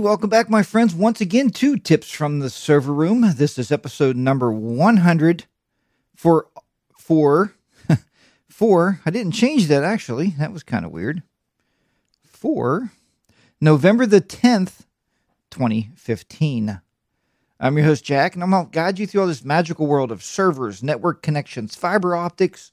Welcome back, my friends, once again to Tips from the Server Room. This is episode number 100 for, for, for, I didn't change that actually. That was kind of weird. For November the 10th, 2015. I'm your host, Jack, and I'm going to guide you through all this magical world of servers, network connections, fiber optics,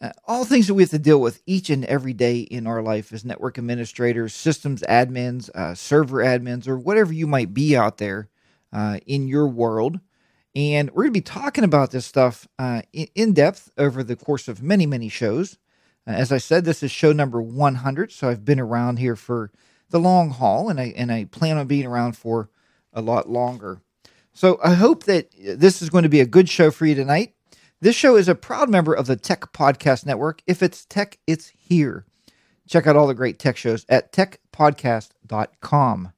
uh, all things that we have to deal with each and every day in our life as network administrators, systems admins, uh, server admins, or whatever you might be out there uh, in your world. And we're going to be talking about this stuff uh, in depth over the course of many, many shows. Uh, as I said, this is show number 100, so I've been around here for the long haul, and I and I plan on being around for a lot longer. So I hope that this is going to be a good show for you tonight. This show is a proud member of the Tech Podcast Network. If it's tech, it's here. Check out all the great tech shows at techpodcast.com.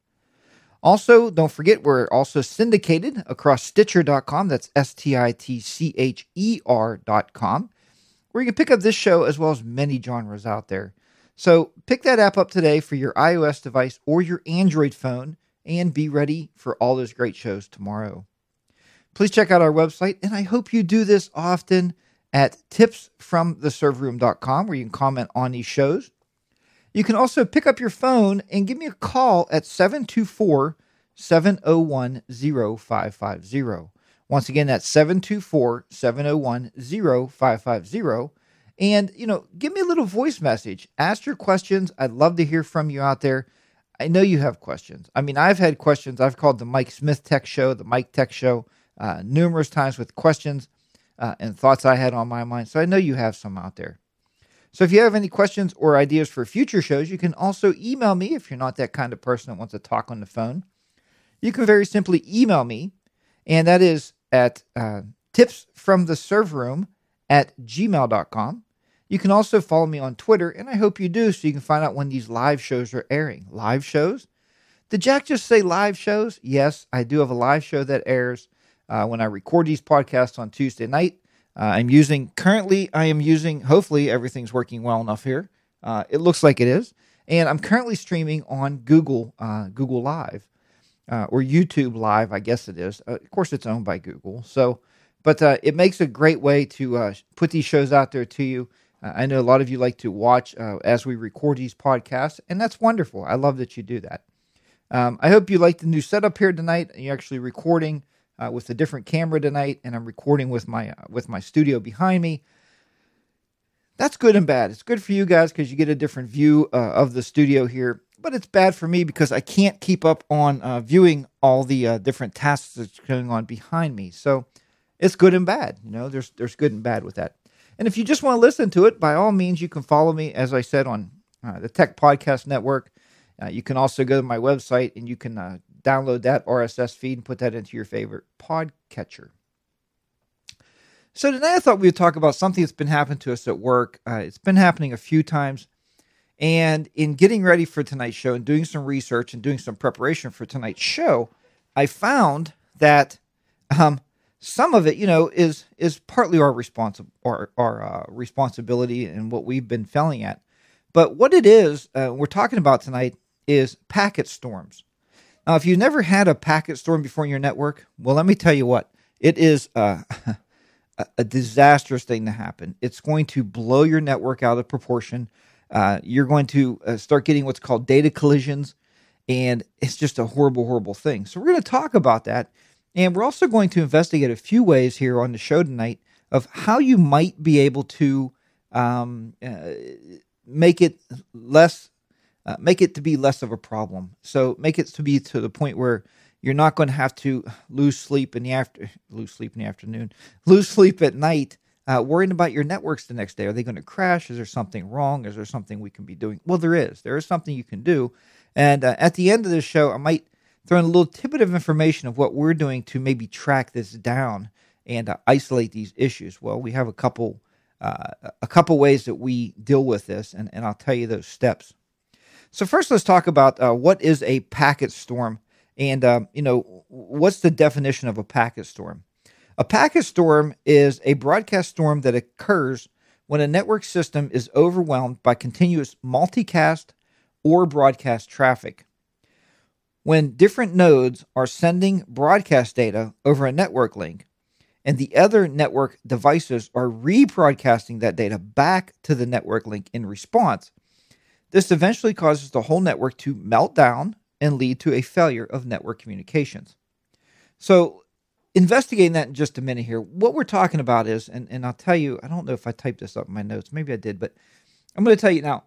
Also, don't forget, we're also syndicated across Stitcher.com. That's S T I T C H E R.com, where you can pick up this show as well as many genres out there. So pick that app up today for your iOS device or your Android phone and be ready for all those great shows tomorrow. Please check out our website, and I hope you do this often at tipsfromtheserverroom.com where you can comment on these shows. You can also pick up your phone and give me a call at 724 701 0550. Once again, that's 724 701 0550. And, you know, give me a little voice message. Ask your questions. I'd love to hear from you out there. I know you have questions. I mean, I've had questions. I've called the Mike Smith Tech Show, the Mike Tech Show uh, numerous times with questions uh, and thoughts I had on my mind. So I know you have some out there. So if you have any questions or ideas for future shows, you can also email me if you're not that kind of person that wants to talk on the phone. You can very simply email me, and that is at uh, tipsfromtheserverroom at gmail.com. You can also follow me on Twitter, and I hope you do so you can find out when these live shows are airing. Live shows? Did Jack just say live shows? Yes, I do have a live show that airs uh, when I record these podcasts on Tuesday night. Uh, I'm using currently. I am using. Hopefully, everything's working well enough here. Uh, it looks like it is, and I'm currently streaming on Google uh, Google Live uh, or YouTube Live. I guess it is. Uh, of course, it's owned by Google. So, but it makes a great way to put these shows out there to you. I know a lot of you like to watch as we record these podcasts, and that's wonderful. I love that you do that. Um, I hope you like the new setup here tonight. and You're actually recording uh, with a different camera tonight, and I'm recording with my uh, with my studio behind me. That's good and bad. It's good for you guys because you get a different view uh, of the studio here, but it's bad for me because I can't keep up on uh, viewing all the uh, different tasks that's going on behind me. So it's good and bad. You know, there's there's good and bad with that. And if you just want to listen to it, by all means, you can follow me, as I said, on uh, the Tech Podcast Network. you can also go to my website and you can download that RSS feed and put that into your favorite podcatcher. So tonight I thought we would talk about something that's been happening to us at work. Uh, it's been happening a few times. And in getting ready for tonight's show and doing some research and doing some preparation for tonight's show, I found that um, some of it, you know, is is partly our responsible our, our uh, responsibility and what we've been failing at. But what it is uh, we're talking about tonight is packet storms. Now, if you've never had a packet storm before in your network, well, let me tell you what, it is a, a disastrous thing to happen. It's going to blow your network out of proportion. Uh, you're going to uh, start getting what's called data collisions, and it's just a horrible, horrible thing. So, we're going to talk about that. And we're also going to investigate a few ways here on the show tonight of how you might be able to um, uh, make it less uh, make it to be less of a problem. So make it to be to the point where you're not going to have to lose sleep in the after lose sleep in the afternoon, lose sleep at night, uh, worrying about your networks the next day. Are they going to crash? Is there something wrong? Is there something we can be doing? Well, there is. There is something you can do. And uh, at the end of this show, I might throw in a little tidbit of information of what we're doing to maybe track this down and uh, isolate these issues. Well, we have a couple uh, a couple ways that we deal with this, and, and I'll tell you those steps. So first, let's talk about uh, what is a packet storm, and uh, you know what's the definition of a packet storm. A packet storm is a broadcast storm that occurs when a network system is overwhelmed by continuous multicast or broadcast traffic. when different nodes are sending broadcast data over a network link and the other network devices are rebroadcasting that data back to the network link in response, this eventually causes the whole network to melt down and lead to a failure of network communications. So, investigating that in just a minute here, what we're talking about is, and, and I'll tell you, I don't know if I typed this up in my notes, maybe I did, but I'm going to tell you now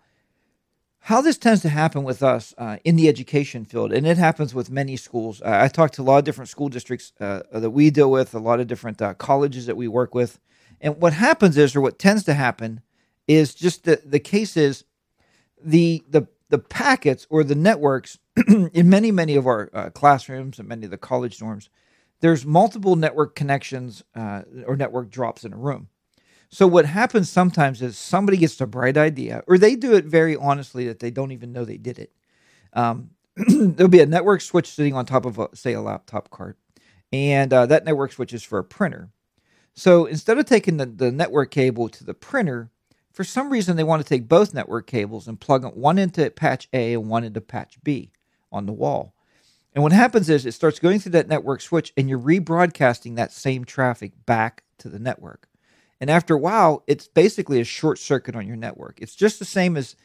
how this tends to happen with us uh, in the education field, and it happens with many schools. Uh, I talk to a lot of different school districts uh, that we deal with, a lot of different uh, colleges that we work with. And what happens is, or what tends to happen, is just the, the case is the, the, the packets or the networks in many, many of our uh, classrooms and many of the college dorms, there's multiple network connections uh, or network drops in a room. So what happens sometimes is somebody gets a bright idea, or they do it very honestly that they don't even know they did it. Um, there'll be a network switch sitting on top of, a, say, a laptop cart and uh, that network switch is for a printer. So instead of taking the, the network cable to the printer, for some reason they want to take both network cables and plug one into patch A and one into patch B on the wall. And what happens is it starts going through that network switch, and you're rebroadcasting that same traffic back to the network. And after a while, it's basically a short circuit on your network. It's just the same as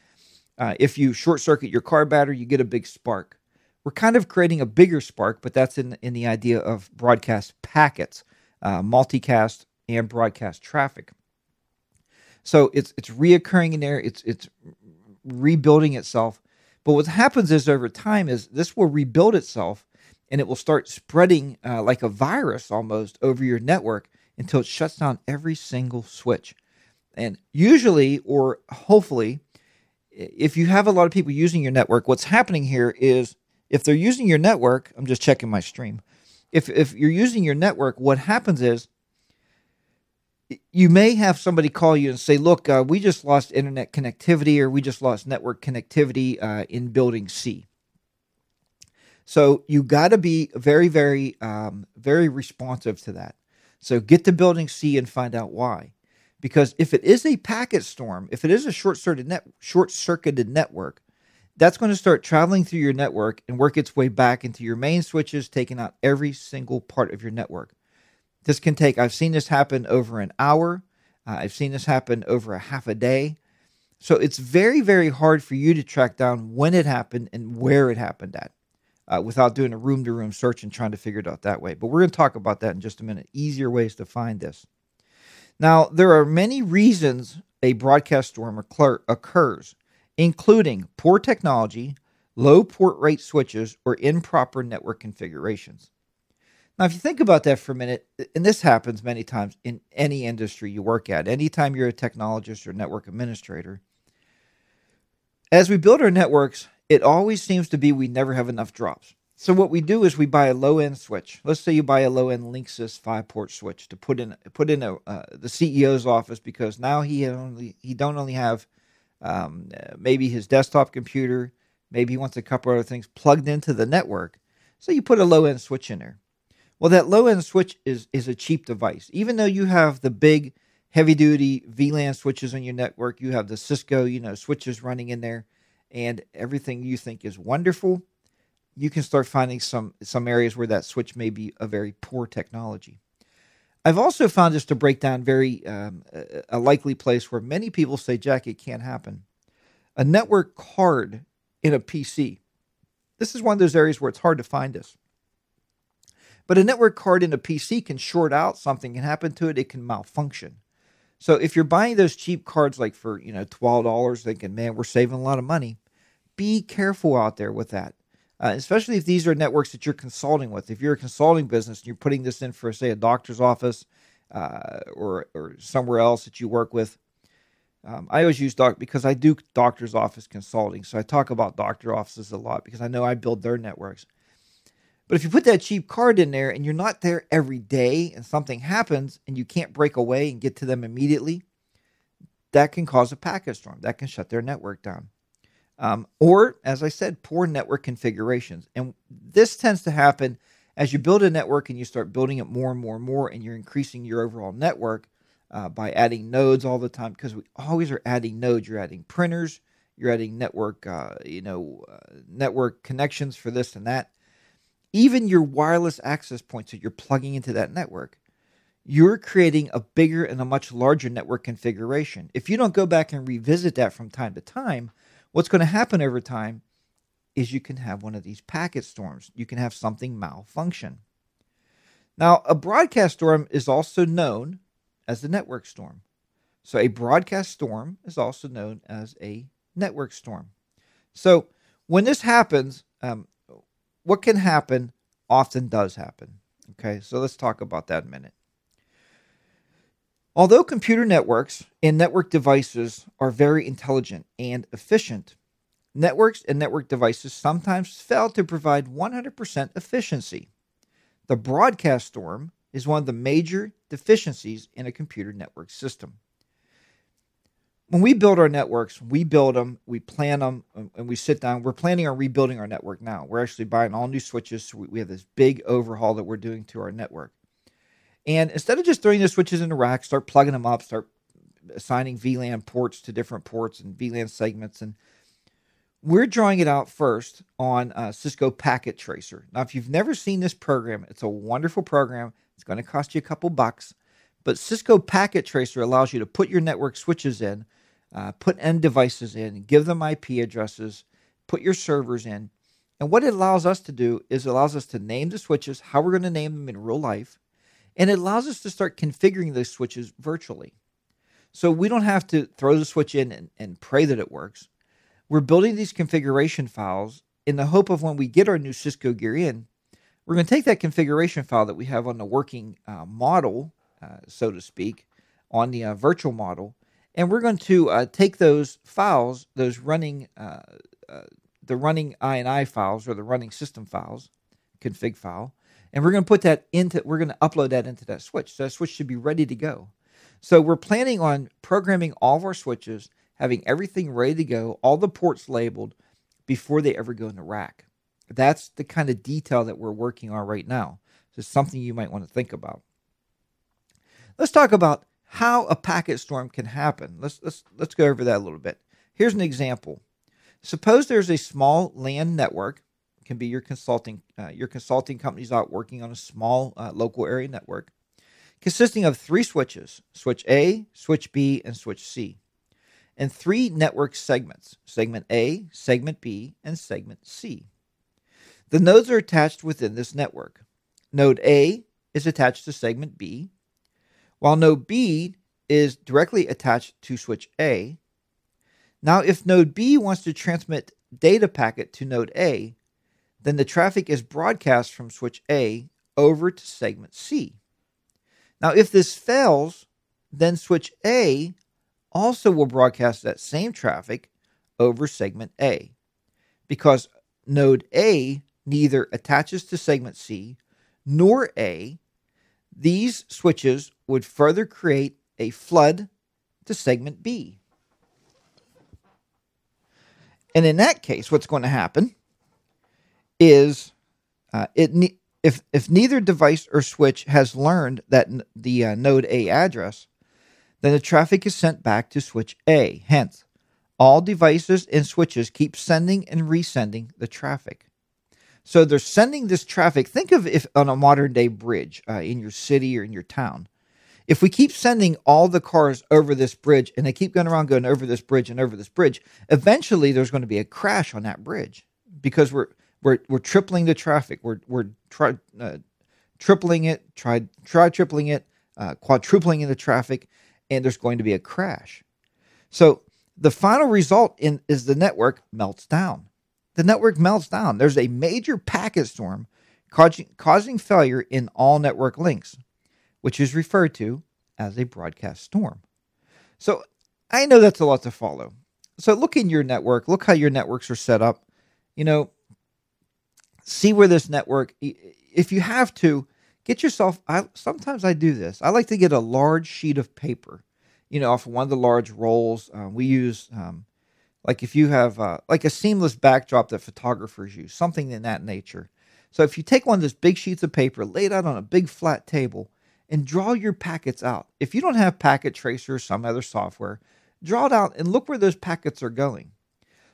uh, if you short circuit your car battery, you get a big spark. We're kind of creating a bigger spark, but that's in, in the idea of broadcast packets, uh, multicast and broadcast traffic. So it's it's reoccurring in there. It's it's rebuilding itself. But what happens is over time is this will rebuild itself, and it will start spreading uh, like a virus almost over your network until it shuts down every single switch. And usually, or hopefully, if you have a lot of people using your network, what's happening here is if they're using your network, I'm just checking my stream. If, if you're using your network, what happens is you may have somebody call you and say, Look, uh, we just lost internet connectivity or we just lost network connectivity uh, in building C. So you got to be very, very, um, very responsive to that. So get to building C and find out why. Because if it is a packet storm, if it is a short circuited net, short circuited network, that's going to start traveling through your network and work its way back into your main switches, taking out every single part of your network. This can take, I've seen this happen over an hour. Uh, I've seen this happen over a half a day. So it's very, very hard for you to track down when it happened and where it happened at uh, without doing a room to room search and trying to figure it out that way. But we're going to talk about that in just a minute. Easier ways to find this. Now, there are many reasons a broadcast storm occurs, including poor technology, low port rate switches, or improper network configurations. Now, if you think about that for a minute, and this happens many times in any industry you work at, anytime you're a technologist or network administrator, as we build our networks, it always seems to be we never have enough drops. So what we do is we buy a low end switch. Let's say you buy a low end Linksys five port switch to put in put in a, uh, the CEO's office because now he only he don't only have um, maybe his desktop computer, maybe he wants a couple other things plugged into the network. So you put a low end switch in there. Well, that low end switch is is a cheap device. Even though you have the big heavy duty VLAN switches on your network, you have the Cisco you know switches running in there and everything you think is wonderful, you can start finding some some areas where that switch may be a very poor technology. I've also found this to break down very um, a likely place where many people say, "Jack, it can't happen." A network card in a PC. This is one of those areas where it's hard to find this. But a network card in a PC can short out. Something can happen to it. It can malfunction. So if you're buying those cheap cards like for, you know, $12 thinking, man, we're saving a lot of money, be careful out there with that. Uh, especially if these are networks that you're consulting with. If you're a consulting business and you're putting this in for, say, a doctor's office uh, or, or somewhere else that you work with, um, I always use doc because I do doctor's office consulting. So I talk about doctor offices a lot because I know I build their networks. But if you put that cheap card in there and you're not there every day and something happens and you can't break away and get to them immediately, that can cause a packet storm. That can shut their network down. Um, or, as I said, poor network configurations. And this tends to happen as you build a network and you start building it more and more and more, and you're increasing your overall network uh, by adding nodes all the time because we always are adding nodes. You're adding printers, you're adding network, uh, you know, uh, network connections for this and that even your wireless access points that you're plugging into that network, you're creating a bigger and a much larger network configuration. If you don't go back and revisit that from time to time, what's going to happen over time is you can have one of these packet storms. You can have something malfunction. Now, a broadcast storm is also known as the network storm. So, a broadcast storm is also known as a network storm. So, when this happens, um, what can happen often does happen. Okay, so let's talk about that a minute. Although computer networks and network devices are very intelligent and efficient, networks and network devices sometimes fail to provide 100% efficiency. The broadcast storm is one of the major deficiencies in a computer network system. When we build our networks, we build them, we plan them, and we sit down. We're planning on rebuilding our network now. We're actually buying all new switches. So we have this big overhaul that we're doing to our network. And instead of just throwing the switches in the rack, start plugging them up, start assigning VLAN ports to different ports and VLAN segments, and we're drawing it out first on uh, Cisco Packet Tracer. Now, if you've never seen this program, it's a wonderful program. It's going to cost you a couple bucks, but Cisco Packet Tracer allows you to put your network switches in, uh, put end devices in, give them IP addresses, put your servers in. And what it allows us to do is it allows us to name the switches, how we're going to name them in real life, and it allows us to start configuring those switches virtually. So we don't have to throw the switch in and, and pray that it works we're building these configuration files in the hope of when we get our new Cisco gear in, we're going to take that configuration file that we have on the working uh, model, so to speak, on the uh, virtual model, and we're going to uh, take those files, those running, uh, uh, the running INI files or the running system files, config file, and we're going to put that into, we're going to upload that into that switch. So that switch should be ready to go. So we're planning on programming all of our switches having everything ready to go, all the ports labeled before they ever go in the rack. That's the kind of detail that we're working on right now. So something you might want to think about. Let's talk about how a packet storm can happen. Let's let's let's go over that a little bit. Here's an example. Suppose there's a small LAN network. It can be your consulting uh, your consulting company's out working on a small uh, local area network consisting of three switches: switch A, switch B, and switch C and three network segments segment A, segment B, and segment C. The nodes are attached within this network. Node A is attached to segment B, while node B is directly attached to switch A. Now, if node B wants to transmit data packet to node A, then the traffic is broadcast from switch A over to segment C. Now, if this fails, then switch A also will broadcast that same traffic over segment A because node A neither attaches to segment C nor A. These switches would further create a flood to segment B. And in that case, what's going to happen is uh, it ne- if if neither device or switch has learned that n- the uh, node A address, then the traffic is sent back to switch A. Hence, all devices and switches keep sending and resending the traffic. So they're sending this traffic. Think of if on a modern day bridge uh, in your city or in your town. If we keep sending all the cars over this bridge and they keep going around going over this bridge and over this bridge, eventually there's going to be a crash on that bridge because we're we're we're tripling the traffic. We're we're try, uh, tripling it, try try tripling it, uh, quadrupling in the traffic, and there's going to be a crash. So the final result in, is the network melts down. The network melts down. There's a major packet storm causing, failure in all network links, which is referred to as a broadcast storm. So I know that's a lot to follow. So look in your network, look how your networks are set up. You know, see where this network, if you have to, get yourself I sometimes I do this. I like to get a large sheet of paper, you know, off one of the large rolls. Uh, we use um, like if you have uh, like a seamless backdrop that photographers use, something in that nature. So if you take one of those big sheets of paper, lay it out on a big flat table, and draw your packets out. If you don't have Packet Tracer or some other software, draw it out and look where those packets are going.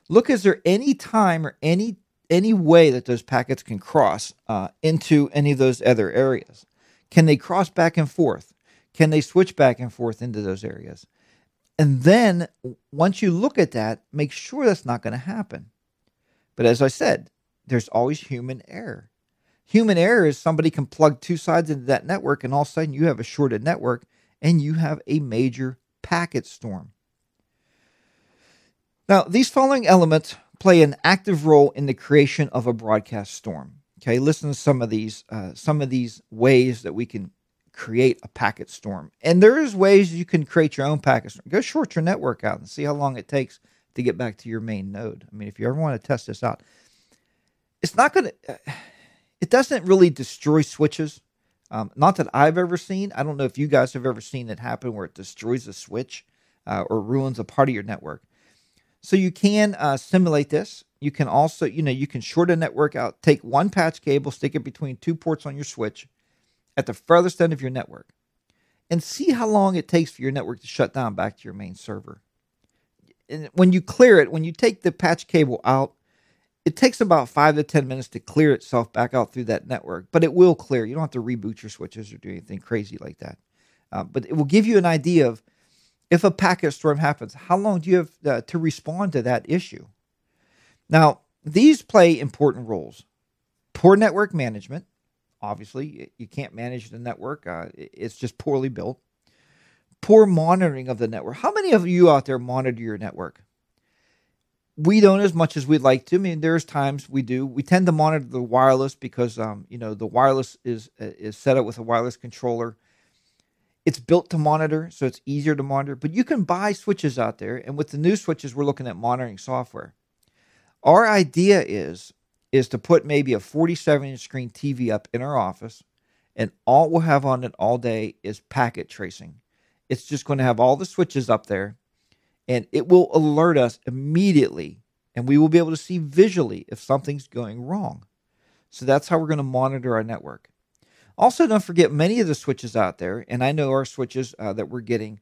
Look, is there any time or any any way that those packets can cross uh, into any of those other areas? Can they cross back and forth? Can they switch back and forth into those areas? And then once you look at that, make sure that's not going to happen. But as I said, there's always human error. Human error is somebody can plug two sides into that network, and all of a sudden you have a shorted network and you have a major packet storm. Now, these following elements play an active role in the creation of a broadcast storm. Okay, listen to some of these uh, some of these ways that we can create a packet storm. And there's ways you can create your own packet storm. Go short your network out and see how long it takes to get back to your main node. I mean, if you ever want to test this out, it's not going to. It doesn't really destroy switches. Um, not that I've ever seen. I don't know if you guys have ever seen it happen where it destroys a switch uh, or ruins a part of your network. So you can uh, simulate this. You can also, you know, you can short a network out, take one patch cable, stick it between two ports on your switch at the furthest end of your network, and see how long it takes for your network to shut down back to your main server. And when you clear it, when you take the patch cable out, it takes about five to 10 minutes to clear itself back out through that network, but it will clear. You don't have to reboot your switches or do anything crazy like that. Uh, but it will give you an idea of if a packet storm happens, how long do you have uh, to respond to that issue? Now, these play important roles. Poor network management. Obviously, you can't manage the network, uh, it's just poorly built. Poor monitoring of the network. How many of you out there monitor your network? We don't as much as we'd like to. I mean, there's times we do. We tend to monitor the wireless because, um, you know, the wireless is is set up with a wireless controller it's built to monitor, so it's easier to monitor. But you can buy switches out there, and with the new switches, we're looking at monitoring software. Our idea is is to put maybe a 47 inch screen TV up in our office, and all we'll have on it all day is packet tracing. It's just going to have all the switches up there, and it will alert us immediately, and we will be able to see visually if something's going wrong. So that's how we're going to monitor our network. Also, don't forget many of the switches out there, and I know our switches uh, that we're getting,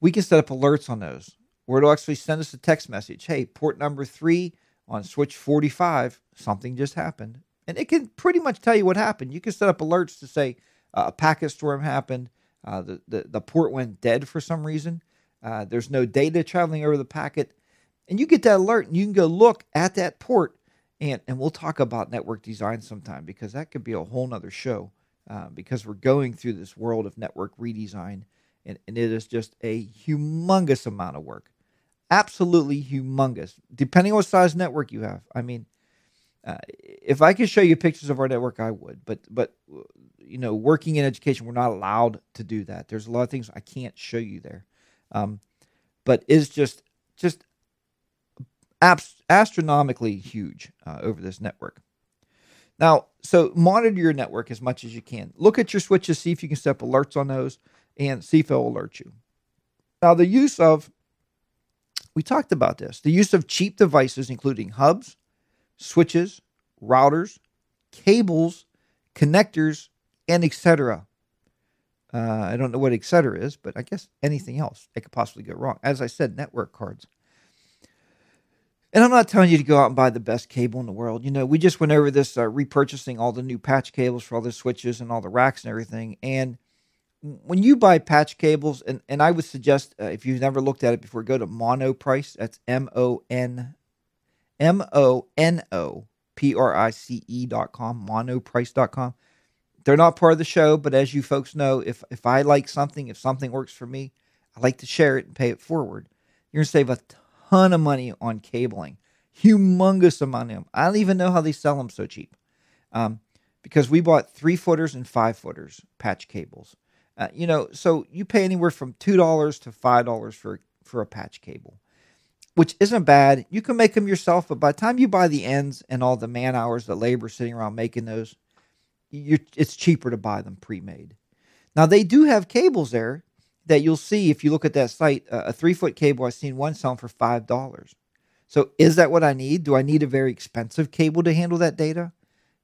we can set up alerts on those where it'll actually send us a text message Hey, port number three on switch 45, something just happened. And it can pretty much tell you what happened. You can set up alerts to say uh, a packet storm happened, uh, the, the, the port went dead for some reason, uh, there's no data traveling over the packet. And you get that alert and you can go look at that port. And, and we'll talk about network design sometime because that could be a whole nother show. Uh, because we're going through this world of network redesign, and, and it is just a humongous amount of work. Absolutely humongous, depending on what size network you have. I mean, uh, if I could show you pictures of our network, I would. But but you know, working in education, we're not allowed to do that. There's a lot of things I can't show you there. Um, but it's just just astronomically huge uh, over this network. Now, so monitor your network as much as you can. Look at your switches, see if you can set up alerts on those, and see if it'll alert you. Now, the use of, we talked about this, the use of cheap devices, including hubs, switches, routers, cables, connectors, and etc. Uh, I don't know what etc. is, but I guess anything else that could possibly go wrong. As I said, network cards. And I'm not telling you to go out and buy the best cable in the world. You know, we just went over this uh, repurchasing all the new patch cables for all the switches and all the racks and everything. And when you buy patch cables, and, and I would suggest uh, if you've never looked at it before, go to Monoprice. That's M O N M O N O P R I C E dot com, monoprice dot com. They're not part of the show, but as you folks know, if if I like something, if something works for me, I like to share it and pay it forward. You're gonna save a ton of money on cabling, humongous amount of them. I don't even know how they sell them so cheap, um, because we bought three footers and five footers patch cables. Uh, you know, so you pay anywhere from two dollars to five dollars for for a patch cable, which isn't bad. You can make them yourself, but by the time you buy the ends and all the man hours, the labor sitting around making those, it's cheaper to buy them pre-made. Now they do have cables there that you'll see if you look at that site, uh, a three foot cable, I've seen one selling for $5. So is that what I need? Do I need a very expensive cable to handle that data?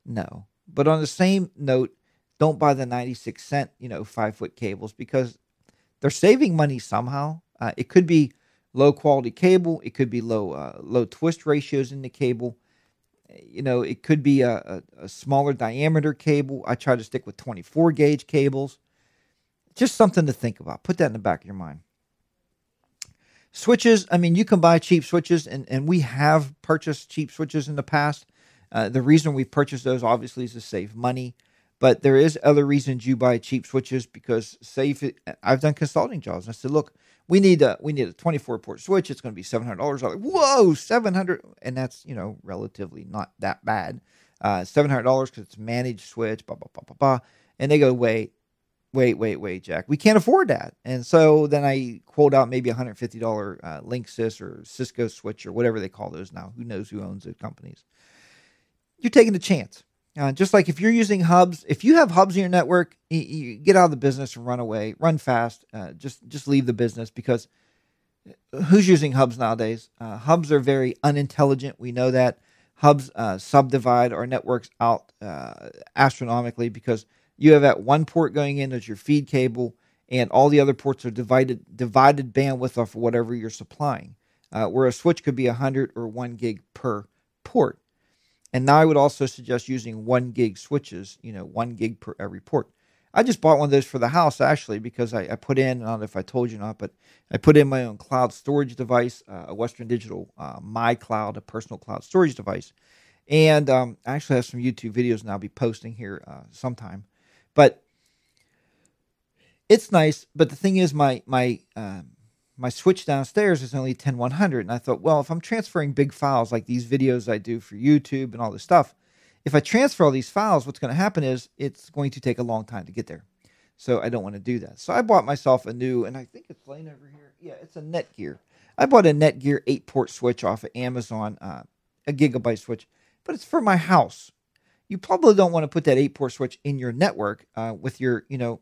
No. But on the same note, don't buy the 96 cent, you know, five foot cables because they're saving money somehow. Uh, it could be low quality cable. It could be low, uh, low twist ratios in the cable. you know, it could be a, a, a smaller diameter cable. I try to stick with 24 gauge cables. Just something to think about. Put that in the back of your mind. Switches, I mean, you can buy cheap switches, and, and we have purchased cheap switches in the past. Uh, the reason we purchased those obviously is to save money, but there is other reasons you buy cheap switches because say if it, I've done consulting jobs. and I said, look, we need a we need a 24 port switch. It's going to be seven hundred dollars. I'm like, whoa, seven hundred, and that's you know relatively not that bad. Uh, seven hundred dollars because it's managed switch. Blah blah blah blah blah. And they go, wait, wait, wait, wait, Jack, we can't afford that. And so then I quote out maybe a $150 uh, Linksys or Cisco switch or whatever they call those now. Who knows who owns those companies? You're taking a chance. Uh, just like if you're using hubs, if you have hubs in your network, you, you get out of the business and run away, run fast. Uh, just just leave the business because who's using hubs nowadays? Uh, hubs are very unintelligent. We know that hubs uh, subdivide our networks out uh, astronomically because you have that one port going in as your feed cable, and all the other ports are divided divided bandwidth off of whatever you're supplying. Uh, where a switch could be 100 or 1 gig per port. And now I would also suggest using 1 gig switches, you know, 1 gig per every port. I just bought one of those for the house actually because I, I put in, I don't know if I told you not, but I put in my own cloud storage device, uh, a Western Digital uh, My Cloud, a personal cloud storage device. And um, I actually have some YouTube videos and I'll be posting here uh, sometime but it's nice. But the thing is, my my uh, my switch downstairs is only 10100, and I thought, well, if I'm transferring big files like these videos I do for YouTube and all this stuff, if I transfer all these files, what's going to happen is it's going to take a long time to get there. So I don't want to do that. So I bought myself a new, and I think it's laying over here. Yeah, it's a Netgear. I bought a Netgear eight port switch off of Amazon, uh, a gigabyte switch, but it's for my house you probably don't want to put that eight port switch in your network uh, with your, you know,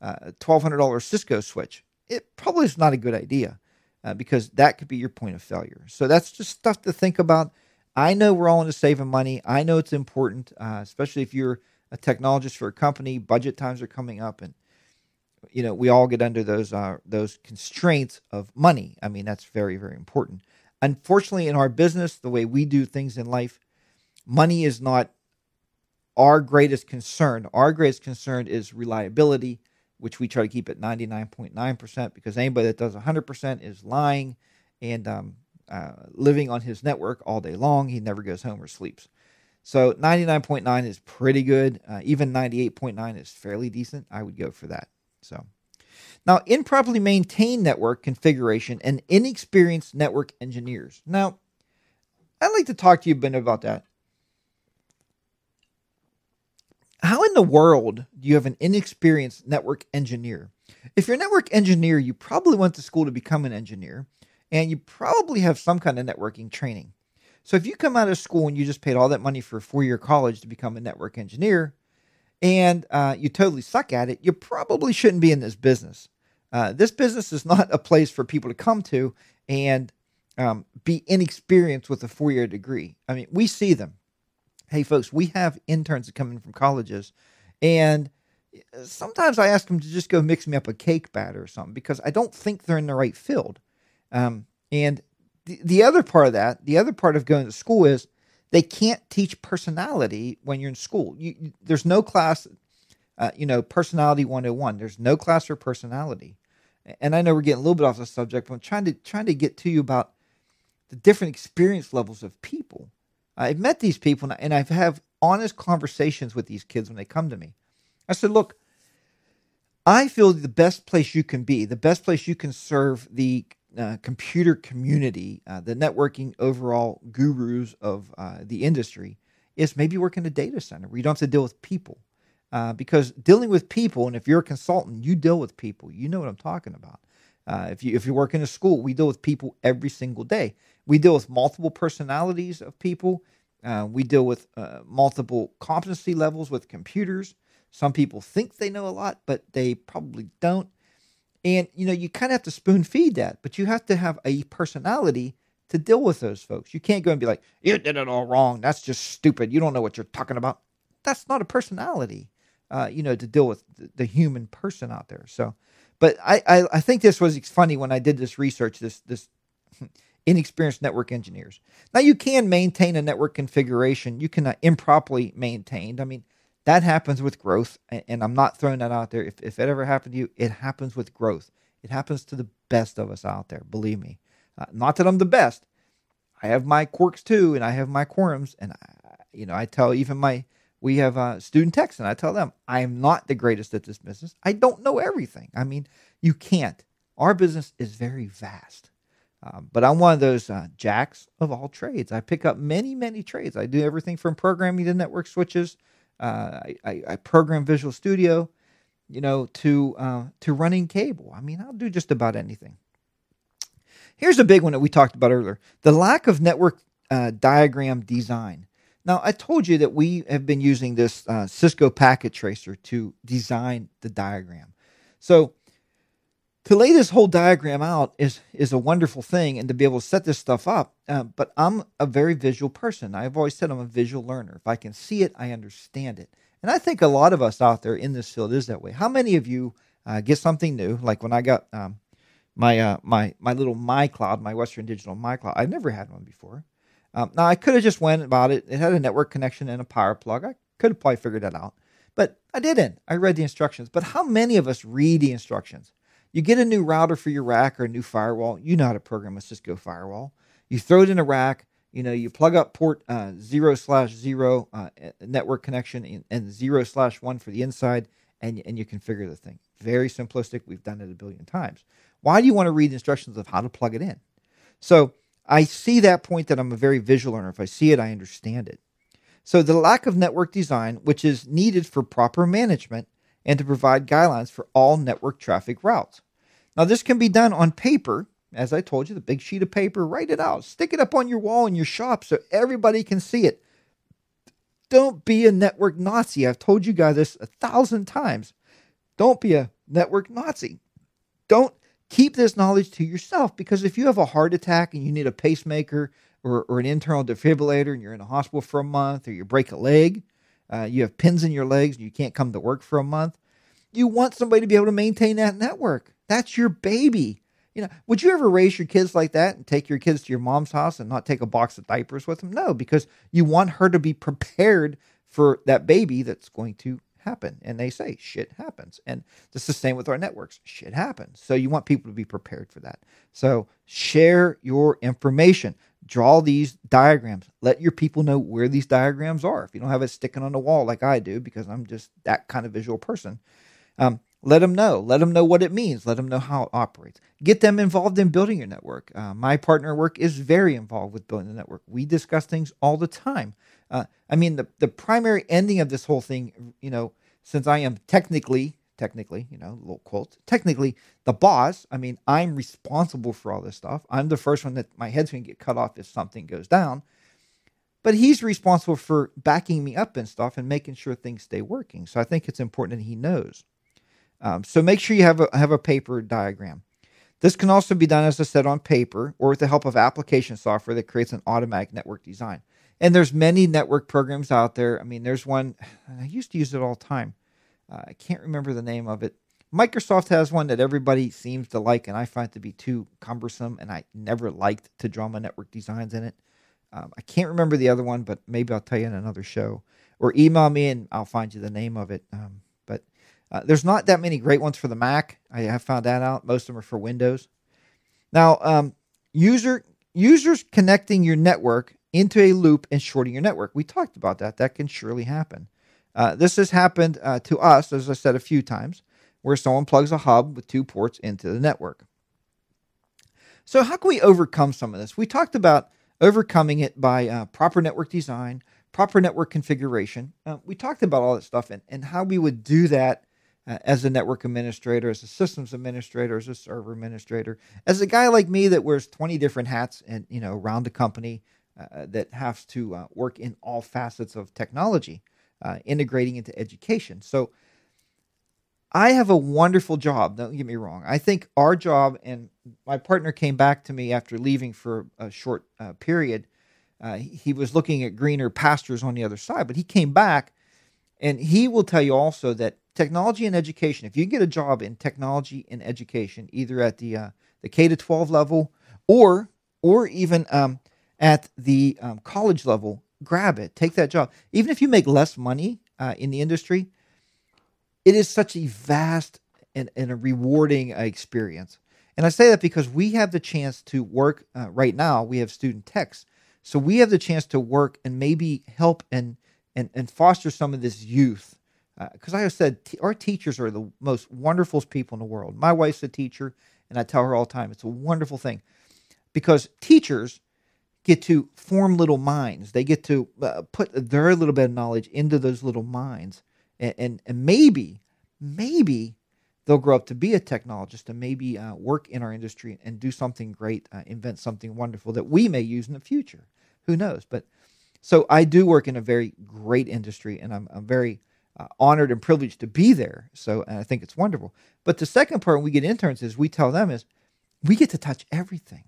uh, $1,200 Cisco switch. It probably is not a good idea uh, because that could be your point of failure. So that's just stuff to think about. I know we're all into saving money. I know it's important, uh, especially if you're a technologist for a company. Budget times are coming up, and you know we all get under those uh, those constraints of money. I mean that's very very important. Unfortunately, in our business, the way we do things in life, money is not our greatest concern, our greatest concern is reliability, which we try to keep at 99.9% because anybody that does 100% is lying and um, uh, living on his network all day long. He never goes home or sleeps. So 99.9 is pretty good. Uh, even 98.9 is fairly decent. I would go for that. So now, improperly maintained network configuration and inexperienced network engineers. Now, I'd like to talk to you a bit about that how in the world do you have an inexperienced network engineer? If you're a network engineer, you probably went to school to become an engineer, and you probably have some kind of networking training. So if you come out of school and you just paid all that money for a four year college to become a network engineer, and uh, you totally suck at it, you probably shouldn't be in this business. Uh, this business is not a place for people to come to and um, be inexperienced with a four year degree. I mean, we see them hey, folks, we have interns that come in from colleges, and sometimes I ask them to just go mix me up a cake batter or something because I don't think they're in the right field. Um, and the, the other part of that, the other part of going to school is they can't teach personality when you're in school. You, there's no class, uh, you know, personality 101. There's no class for personality. And I know we're getting a little bit off the subject, but I'm trying to trying to get to you about the different experience levels of people. I've met these people and I've have honest conversations with these kids when they come to me. I said, look, I feel the best place you can be, the best place you can serve the uh, computer community, uh, the networking overall gurus of uh, the industry, is maybe work in a data center where you don't have to deal with people. Uh, because dealing with people, and if you're a consultant, you deal with people. You know what I'm talking about. Uh, if you if you work in a school, we deal with people every single day. We deal with multiple personalities of people. Uh, we deal with uh, multiple competency levels with computers. Some people think they know a lot, but they probably don't. And you know, you kind of have to spoon feed that, but you have to have a personality to deal with those folks. You can't go and be like, "You did it all wrong. That's just stupid. You don't know what you're talking about." That's not a personality, uh, you know, to deal with the, the human person out there. So, but I, I, I think this was funny when I did this research. This this inexperienced network engineers. Now, you can maintain a network configuration. You can uh, improperly maintained. I mean, that happens with growth. And I'm not throwing that out there. If, if it ever happened to you, it happens with growth. It happens to the best of us out there. Believe me. Uh, not that I'm the best. I have my quirks too, and I have my quorums. And, I, you know, I tell even my, we have uh, student techs, and I tell them, I am not the greatest at this business. I don't know everything. I mean, you can't. Our business is very vast. Um, but I'm one of those uh, jacks of all trades. I pick up many, many trades. I do everything from programming to network switches. Uh, I, I, I, program Visual Studio, you know, to uh, to running cable. I mean, I'll do just about anything. Here's a big one that we talked about earlier: the lack of network uh, diagram design. Now, I told you that we have been using this uh, Cisco Packet Tracer to design the diagram. So to lay this whole diagram out is is a wonderful thing and to be able to set this stuff up uh, but i'm a very visual person. I've always said i'm a visual learner. If i can see it i understand it. And i think a lot of us out there in this field is that way. How many of you uh, get something new? Like when i got um, my uh, my my little mycloud my western digital mycloud i've never had one before. Um, now i could have just went about it. It had a network connection and a power plug. I could have probably figured that out but i didn't. I read the instructions. But how many of us read the instructions you get a new router for your rack or a new firewall. You know how to program a Cisco firewall. You throw it in a rack. You know, you plug up port uh, zero slash zero uh, network connection and zero slash one for the inside, and, and you configure the thing. Very simplistic. We've done it a billion times. Why do you want to read instructions of how to plug it in? So I see that point that I'm a very visual learner. If I see it, I understand it. So the lack of network design, which is needed for proper management, and to provide guidelines for all network traffic routes. Now, this can be done on paper. As I told you, the big sheet of paper, write it out, stick it up on your wall in your shop so everybody can see it. Don't be a network Nazi. I've told you guys this a thousand times. Don't be a network Nazi. Don't keep this knowledge to yourself because if you have a heart attack and you need a pacemaker or, or an internal defibrillator and you're in the hospital for a month or you break a leg, uh, you have pins in your legs and you can't come to work for a month. You want somebody to be able to maintain that network. That's your baby. You know, would you ever raise your kids like that and take your kids to your mom's house and not take a box of diapers with them? No, because you want her to be prepared for that baby that's going to happen. And they say shit happens. And it's the same with our networks. Shit happens. So you want people to be prepared for that. So share your information draw these diagrams. Let your people know where these diagrams are. If you don't have it sticking on the wall like I do, because I'm just that kind of visual person, um, let them know. Let them know what it means. Let them know how it operates. Get them involved in building your network. Uh, my partner work is very involved with building the network. We discuss things all the time. Uh, I mean, the, the primary ending of this whole thing, you know, since I am technically technically, you know, little quote, technically the boss. I mean, I'm responsible for all this stuff. I'm the first one that my head's going to get cut off if something goes down. But he's responsible for backing me up and stuff and making sure things stay working. So I think it's important that he knows. Um, so make sure you have a, have a paper diagram. This can also be done, as I said, on paper or with the help of application software that creates an automatic network design. And there's many network programs out there. I mean, there's one I used to use it all the time. Uh, I can't remember the name of it. Microsoft has one that everybody seems to like, and I find it to be too cumbersome, and I never liked to draw my network designs in it. Um, I can't remember the other one, but maybe I'll tell you in another show. Or email me and I'll find you the name of it. Um, but uh, there's not that many great ones for the Mac. I have found that out. Most of them are for Windows. Now, um, user users connecting your network into a loop and shorting your network. We talked about that. That can surely happen. Uh, this has happened uh, to us, as I said a few times, where someone plugs a hub with two ports into the network. So, how can we overcome some of this? We talked about overcoming it by uh, proper network design, proper network configuration. Uh, we talked about all that stuff and, and how we would do that uh, as a network administrator, as a systems administrator, as a server administrator, as a guy like me that wears 20 different hats and, you know, around the company uh, that has to work in all facets of technology uh, integrating into education. So I have a wonderful job. Don't get me wrong. I think our job, and my partner came back to me after leaving for a short uh, period. Uh, he was looking at greener pastures on the other side, but he came back and he will tell you also that technology and education, if you get a job in technology and education, either at the, uh, the K to 12 level or or even um, at the um, college level, grab it, take that job. Even if you make less money uh, in the industry, it is such a vast and, and a rewarding experience. And I say that because we have the chance to work uh, right now. We have student techs, so we have the chance to work and maybe help and and, and foster some of this youth. Because uh, I said t- our teachers are the most wonderful people in the world. My wife's a teacher, and I tell her all the time it's a wonderful thing because teachers get to form little minds. They get to uh, put their little bit of knowledge into those little minds, and, and, and maybe, maybe they'll grow up to be a technologist and maybe uh, work in our industry and do something great, uh, invent something wonderful that we may use in the future. Who knows? But so I do work in a very great industry, and I'm, I'm very uh, honored and privileged to be there. So I think it's wonderful. But the second part, when we get interns, is we tell them is we get to touch everything.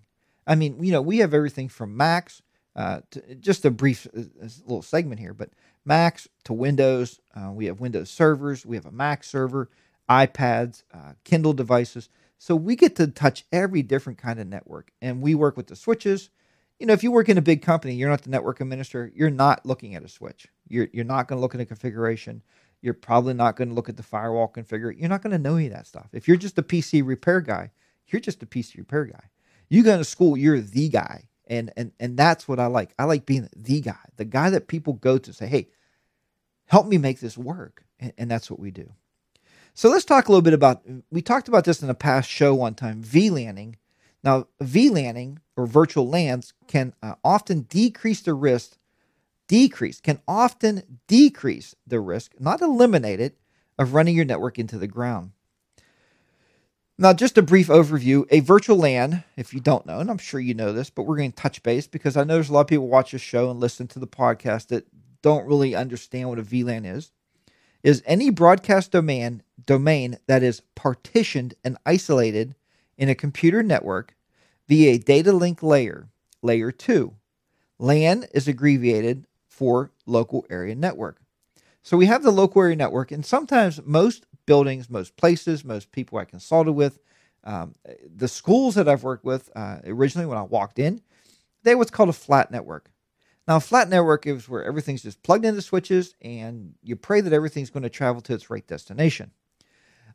I mean, you know, we have everything from Macs. Uh, to, just a brief uh, little segment here, but Macs to Windows. Uh, we have Windows servers. We have a Mac server, iPads, uh, Kindle devices. So we get to touch every different kind of network, and we work with the switches. You know, if you work in a big company, you're not the network administrator. You're not looking at a switch. You're you're not going to look at a configuration. You're probably not going to look at the firewall configure. You're not going to know any of that stuff. If you're just a PC repair guy, you're just a PC repair guy you go to school, you're the guy. And and and that's what I like. I like being the guy, the guy that people go to say, hey, help me make this work. And, and that's what we do. So let's talk a little bit about we talked about this in a past show one time, VLANing. Now, VLANing or virtual LANs can uh, often decrease the risk, decrease, can often decrease the risk, not eliminate it, of running your network into the ground. Now, just a brief overview. A virtual LAN, if you don't know, and I'm sure you know this, but we're going to touch base because I know there's a lot of people watch this show and listen to the podcast that don't really understand what a VLAN is. Is any broadcast domain domain that is partitioned and isolated in a computer network via data link layer, layer 2. LAN is abbreviated for local area network. So we have the local area network, and sometimes most buildings, most places, most people I consulted with. Um, the schools that I've worked with uh, originally when I walked in, they what's called a flat network. Now, a flat network is where everything's just plugged into switches and you pray that everything's going to travel to its right destination.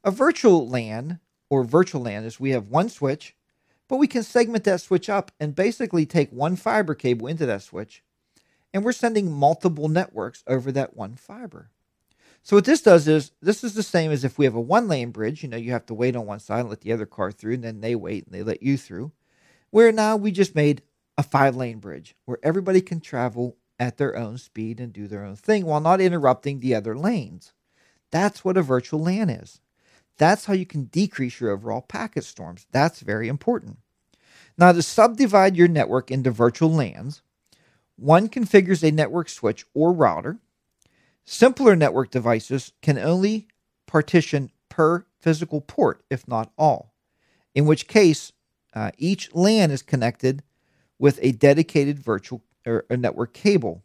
A virtual LAN or virtual LAN is we have one switch, but we can segment that switch up and basically take one fiber cable into that switch, and we're sending multiple networks over that one fiber. So what this does is this is the same as if we have a one lane bridge. You know, you have to wait on one side and let the other car through, and then they wait and they let you through. Where now we just made a five lane bridge where everybody can travel at their own speed and do their own thing while not interrupting the other lanes. That's what a virtual LAN is. That's how you can decrease your overall packet storms. That's very important. Now, to subdivide your network into virtual LANs, one configures a network switch or router Simpler network devices can only partition per physical port, if not all, in which case uh, each LAN is connected with a dedicated virtual or network cable.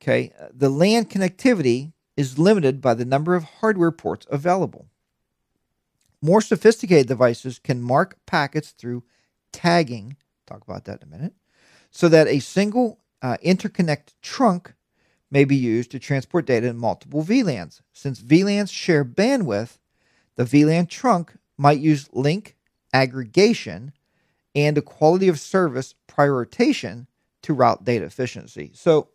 Okay, the LAN connectivity is limited by the number of hardware ports available. More sophisticated devices can mark packets through tagging, talk about that in a minute, so that a single uh, interconnect trunk may be used to transport data in multiple VLANs. Since VLANs share bandwidth, the VLAN trunk might use link aggregation and a quality of service prioritization to route data efficiency. So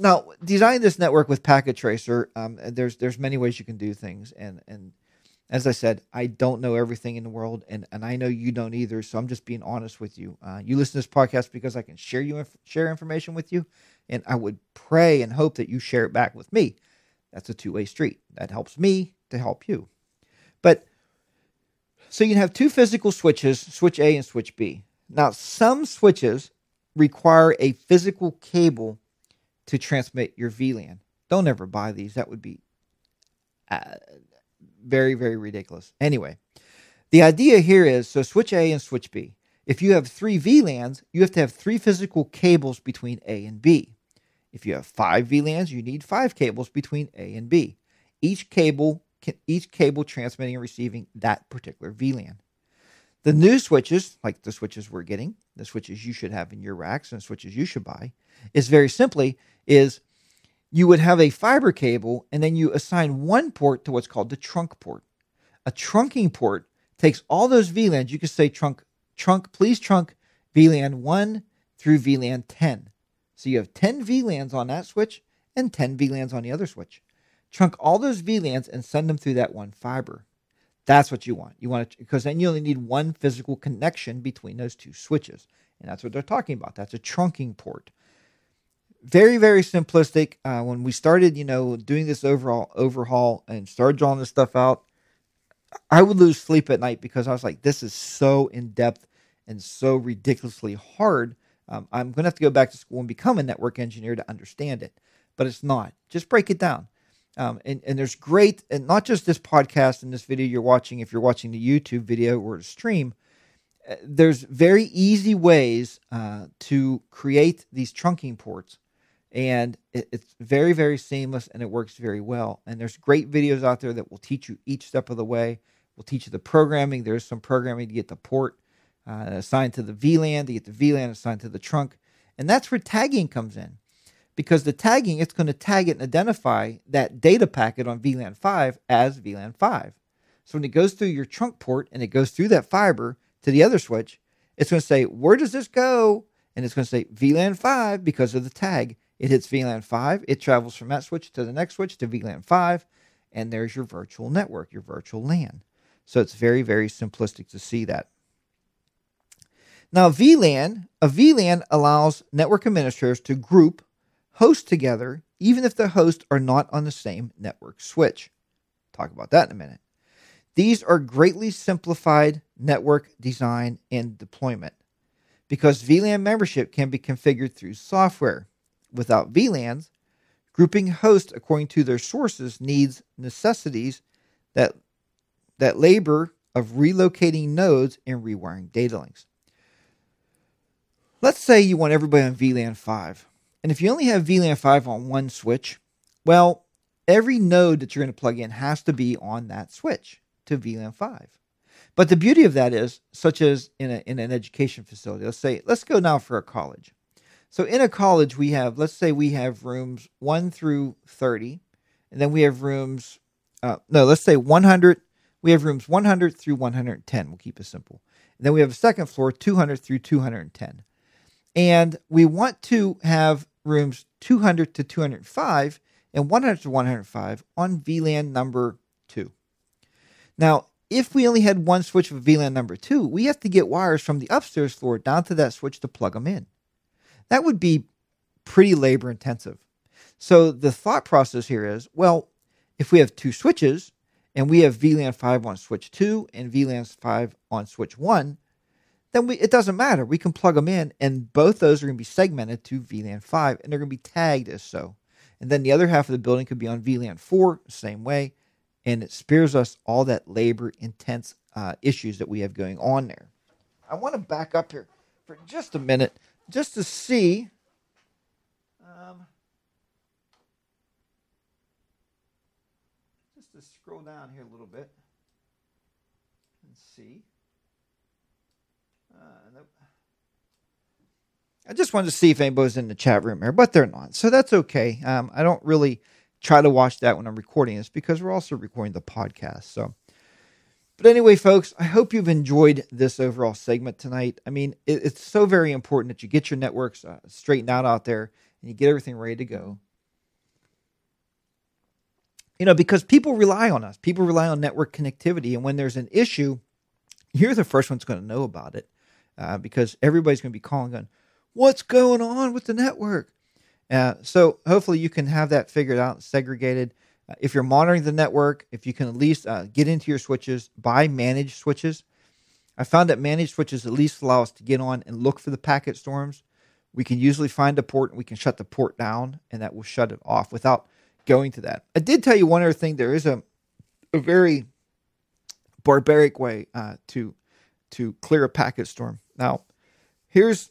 now designing this network with Packet Tracer, um, there's there's many ways you can do things, and and as I said, I don't know everything in the world, and, and I know you don't either. So I'm just being honest with you. Uh, you listen to this podcast because I can share you share information with you, and I would pray and hope that you share it back with me. That's a two way street. That helps me to help you. But so you have two physical switches, switch A and switch B. Now, some switches require a physical cable to transmit your VLAN. Don't ever buy these. That would be uh, very, very ridiculous. Anyway, the idea here is so switch A and switch B. If you have three VLANs, you have to have three physical cables between A and B. If you have five VLANs, you need five cables between A and B. Each cable can, each cable transmitting and receiving that particular VLAN. The new switches, like the switches we're getting, the switches you should have in your racks and the switches you should buy, is very simply is you would have a fiber cable and then you assign one port to what's called the trunk port. A trunking port takes all those VLANs. You could say trunk, trunk, please trunk VLAN 1 through VLAN 10. So you have 10 VLANs on that switch and 10 VLANs on the other switch. Trunk all those VLANs and send them through that one fiber. That's what you want. You want it because then you only need one physical connection between those two switches. And that's what they're talking about. That's a trunking port very very simplistic uh, when we started you know doing this overall overhaul and started drawing this stuff out i would lose sleep at night because i was like this is so in depth and so ridiculously hard um, i'm going to have to go back to school and become a network engineer to understand it but it's not. Just break it down. Um, and, and there's great and not just this podcast and this video you're watching if you're watching the youtube video or the stream uh, there's very easy ways uh, to create these trunking ports. And it, it's very very seamless and it works very well. And there's great videos out there that will teach you each step of the way. Will teach you the programming. There's some programming to get the port uh, assigned to the vlan to get the vlan assigned to the trunk and that's where tagging comes in because the tagging it's going to tag it and identify that data packet on vlan 5 as vlan 5 so when it goes through your trunk port and it goes through that fiber to the other switch it's going to say where does this go and it's going to say vlan 5 because of the tag it hits VLAN 5. It travels from that switch to the next switch to VLAN 5. And there's your virtual network, your virtual LAN. So it's very, very simplistic to see that. Now, VLAN, a VLAN allows network administrators to group hosts together, even if the hosts are not on the same network switch. Talk about that in a minute. These are greatly simplified network design and deployment because VLAN membership can be configured through software without VLANs, grouping hosts according to their sources needs necessities that that labor of relocating nodes and rewiring data links. Let's say you want everybody on VLAN 5. And if you only have VLAN 5 on one switch, well, every node that you're going to plug in has to be on that switch to VLAN 5. But the beauty of that is, such as in, a, in an education facility, let's say, let's go now for a college. So in a college, we have, let's say we have rooms 1 through 30, and then we have rooms, uh, no, let's say 100. We have rooms 100 through 110. We'll keep it simple. And then we have a second floor, 200 through 210. And we want to have rooms 200 to 205 and 100 to 105 on VLAN number 2. Now, if we only had one switch for VLAN number 2, we have to get wires from the upstairs floor down to that switch to plug them in that would be pretty labor intensive. So the thought process here is well, if we have two switches and we have VLAN 5 on switch 2 and VLAN 5 on switch 1, then we, it doesn't matter. We can plug them in, and both those are going to be segmented to VLAN 5, and they're going to be tagged as so. And then the other half of the building could be on VLAN 4, same way, and it spares us all that labor intense uh, issues that we have going on there. I want to back up here for just a minute just to see. Um, just to scroll down here a little bit and see. Uh. I just wanted to see if anybody's in the chat room here, but they're not. So that's okay. Um, I don't really try to watch that when I'm recording this because we're also recording the podcast. So but anyway, folks, I hope you've enjoyed this overall segment tonight. I mean, it, it's so very important that you get your networks uh, straightened out out there and you get everything ready to go. You know, because people rely on us, people rely on network connectivity. And when there's an issue, you're the first one's going to know about it uh, because everybody's going to be calling, going, What's going on with the network? Uh, so hopefully you can have that figured out, segregated. Uh, if you're monitoring the network, if you can at least uh, get into your switches, buy managed switches. I found that managed switches at least allow us to get on and look for the packet storms. We can usually find a port and we can shut the port down, and that will shut it off without going to that. I did tell you one other thing. There is a, a very barbaric way uh, to to clear a packet storm. Now, here's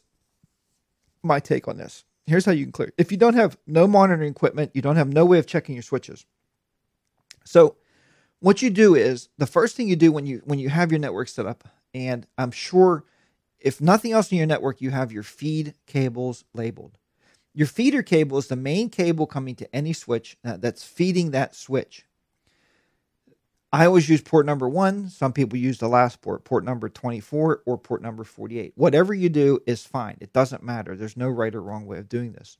my take on this. Here's how you can clear. If you don't have no monitoring equipment, you don't have no way of checking your switches. So what you do is the first thing you do when you when you have your network set up And I'm sure if nothing else in your network, you have your feed cables labeled. Your feeder cable is the main cable coming to any switch uh, that's feeding that switch. I always use port number one. Some people use the last port, port number 24 or port number 48. Whatever you do is fine. It doesn't matter. There's no right or wrong way of doing this.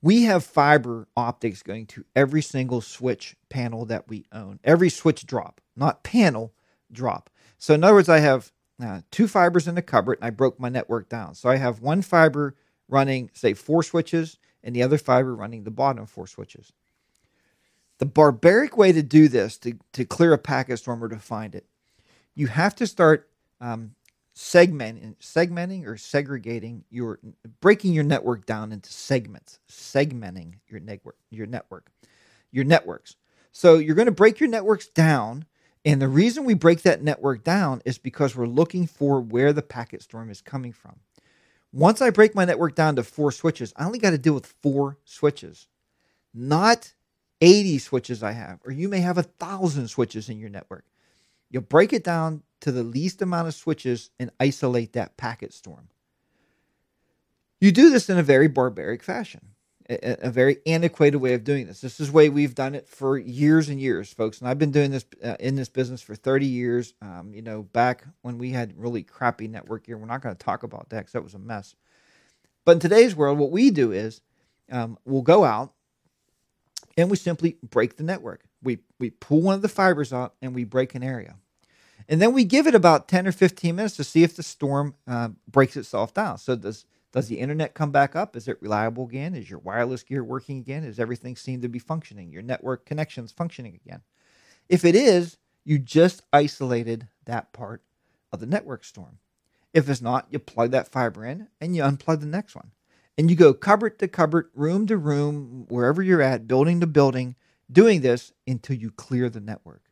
We have fiber optics going to every single switch panel that we own, every switch drop, not panel drop. So, in other words, I have uh, two fibers in the cupboard and I broke my network down. So, I have one fiber running, say, four switches and the other fiber running the bottom four switches. The barbaric way to do this, to, to clear a packet storm or to find it, you have to start um, segmenting, segmenting or segregating your, breaking your network down into segments, segmenting your network, your network, your networks. So you're going to break your networks down. And the reason we break that network down is because we're looking for where the packet storm is coming from. Once I break my network down to four switches, I only got to deal with four switches, not 80 switches I have, or you may have a thousand switches in your network. You'll break it down to the least amount of switches and isolate that packet storm. You do this in a very barbaric fashion, a, a very antiquated way of doing this. This is the way we've done it for years and years, folks. And I've been doing this uh, in this business for 30 years. Um, you know, back when we had really crappy network here, we're not going to talk about that because that was a mess. But in today's world, what we do is um, we'll go out and we simply break the network. We we pull one of the fibers out and we break an area, and then we give it about ten or fifteen minutes to see if the storm uh, breaks itself down. So does does the internet come back up? Is it reliable again? Is your wireless gear working again? Is everything seem to be functioning? Your network connections functioning again? If it is, you just isolated that part of the network storm. If it's not, you plug that fiber in and you unplug the next one and you go cupboard to cupboard, room to room, wherever you're at, building to building, doing this until you clear the network.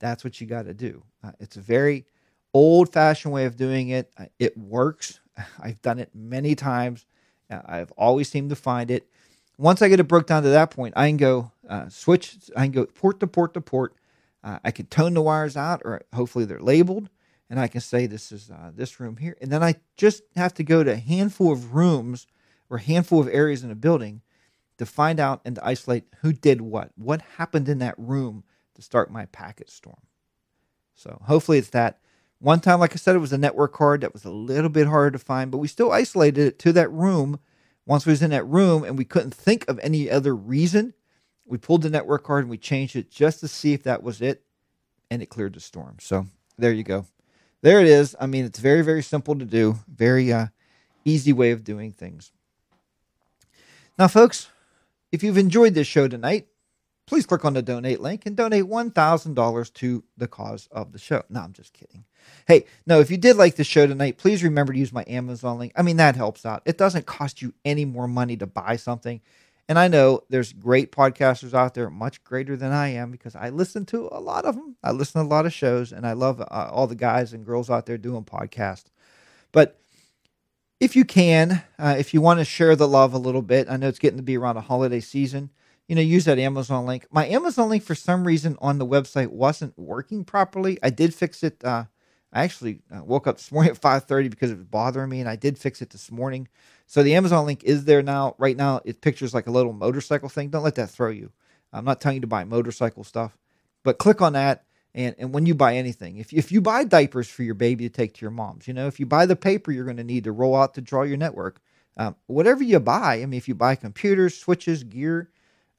That's what you got to do. Uh, it's a very old fashioned way of doing it. Uh, it works. I've done it many times. Uh, I've always seemed to find it. Once I get it broke down to that point, I can go uh, switch, I can go port to port to port. Uh, I can tone the wires out, or hopefully they're labeled, and I can say this is uh, this room here. And then I just have to go to a handful of rooms or a handful of areas in a building to find out and to isolate who did what, what happened in that room to start my packet storm. So hopefully it's that. One time, like I said, it was a network card that was a little bit harder to find, but we still isolated it to that room. Once we was in that room and we couldn't think of any other reason, we pulled the network card and we changed it just to see if that was it, and it cleared the storm. So there you go. There it is. I mean, it's very, very simple to do. Very uh, easy way of doing things. Now, folks, if you've enjoyed this show tonight, please click on the donate link and donate $1,000 to the cause of the show. No, I'm just kidding. Hey, no, if you did like the show tonight, please remember to use my Amazon link. I mean, that helps out. It doesn't cost you any more money to buy something. And I know there's great podcasters out there, much greater than I am, because I listen to a lot of them. I listen to a lot of shows, and I love uh, all the guys and girls out there doing podcasts. But if you can, uh, if you want to share the love a little bit, I know it's getting to be around a holiday season. You know, use that Amazon link. My Amazon link, for some reason, on the website wasn't working properly. I did fix it. Uh, I actually uh, woke up this morning at five thirty because it was bothering me, and I did fix it this morning. So the Amazon link is there now. Right now, it pictures like a little motorcycle thing. Don't let that throw you. I'm not telling you to buy motorcycle stuff, but click on that and, and when you buy anything, if, if you buy diapers for your baby to take to your mom's, you know, if you buy the paper you're going to need to roll out to draw your network, um, whatever you buy, I mean, if you buy computers, switches, gear,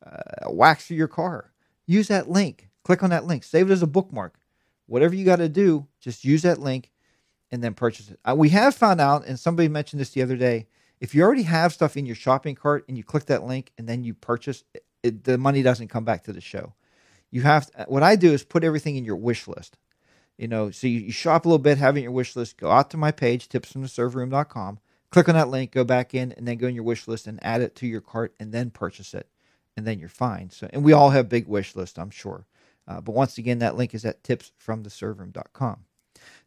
uh, wax for your car, use that link. Click on that link. Save it as a bookmark. Whatever you got to do, just use that link and then purchase it. Uh, we have found out, and somebody mentioned this the other day, if you already have stuff in your shopping cart and you click that link and then you purchase, it, it, the money doesn't come back to the show you have to, what I do is put everything in your wish list. You know, so you, you shop a little bit, having your wish list, go out to my page, tipsfromtheserverroom.com, click on that link, go back in, and then go in your wish list and add it to your cart and then purchase it. And then you're fine. So, and we all have big wish lists, I'm sure. Uh, but once again, that link is at tipsfromtheserverroom.com.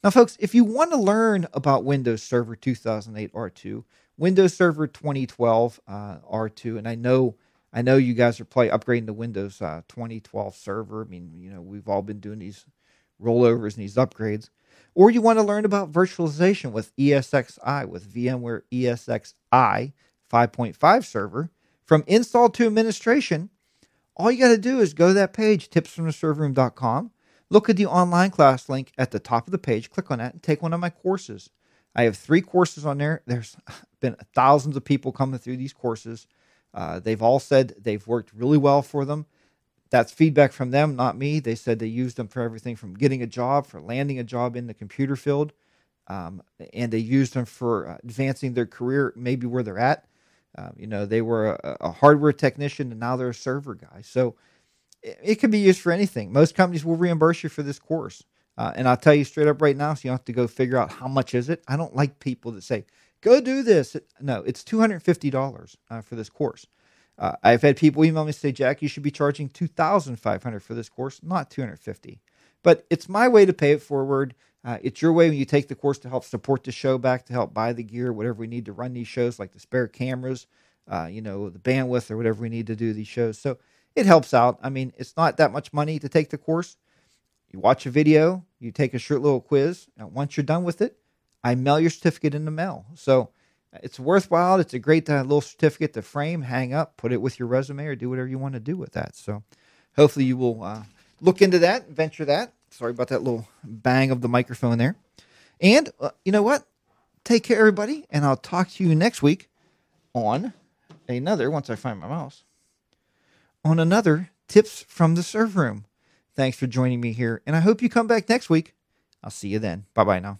Now, folks, if you want to learn about Windows Server 2008 R2, Windows Server 2012 uh, R2, and I know I know you guys are probably upgrading the Windows uh, 2012 server. I mean, you know, we've all been doing these rollovers and these upgrades. or you want to learn about virtualization with ESXi with VMware ESXi 5.5 server from install to administration, all you got to do is go to that page, tipsfromtheserverroom.com, look at the online class link at the top of the page, click on that, and take one of my courses. I have three courses on there. There's been thousands of people coming through these courses. Uh, they've all said they've worked really well for them. That's feedback from them, not me. They said they used them for everything from getting a job, for landing a job in the computer field, um, and they used them for uh, advancing their career, maybe where they're at. Um, you know, they were a, a, hardware technician and now they're a server guy. So it, it can be used for anything. Most companies will reimburse you for this course. Uh, and I'll tell you straight up right now, so you don't have to go figure out how much is it. I don't like people that say, go do this. No, it's $250 uh, for this course. Uh, I've had people email me say, Jack, you should be charging 2500 for this course, not 250 But it's my way to pay it forward. Uh, it's your way when you take the course to help support the show back, to help buy the gear, whatever we need to run these shows, like the spare cameras, uh, you know, the bandwidth or whatever we need to do these shows. So it helps out. I mean, it's not that much money to take the course. You watch a video, you take a short little quiz. And once you're done with it, I mail your certificate in the mail. So it's worthwhile. It's a great uh, little certificate to frame, hang up, put it with your resume, or do whatever you want to do with that. So hopefully you will uh, look into that, venture that. Sorry about that little bang of the microphone there. And uh, you know what? Take care, everybody, and I'll talk to you next week on another, once I find my mouse, on another Tips from the Server Room. Thanks for joining me here, and I hope you come back next week. I'll see you then. Bye bye now.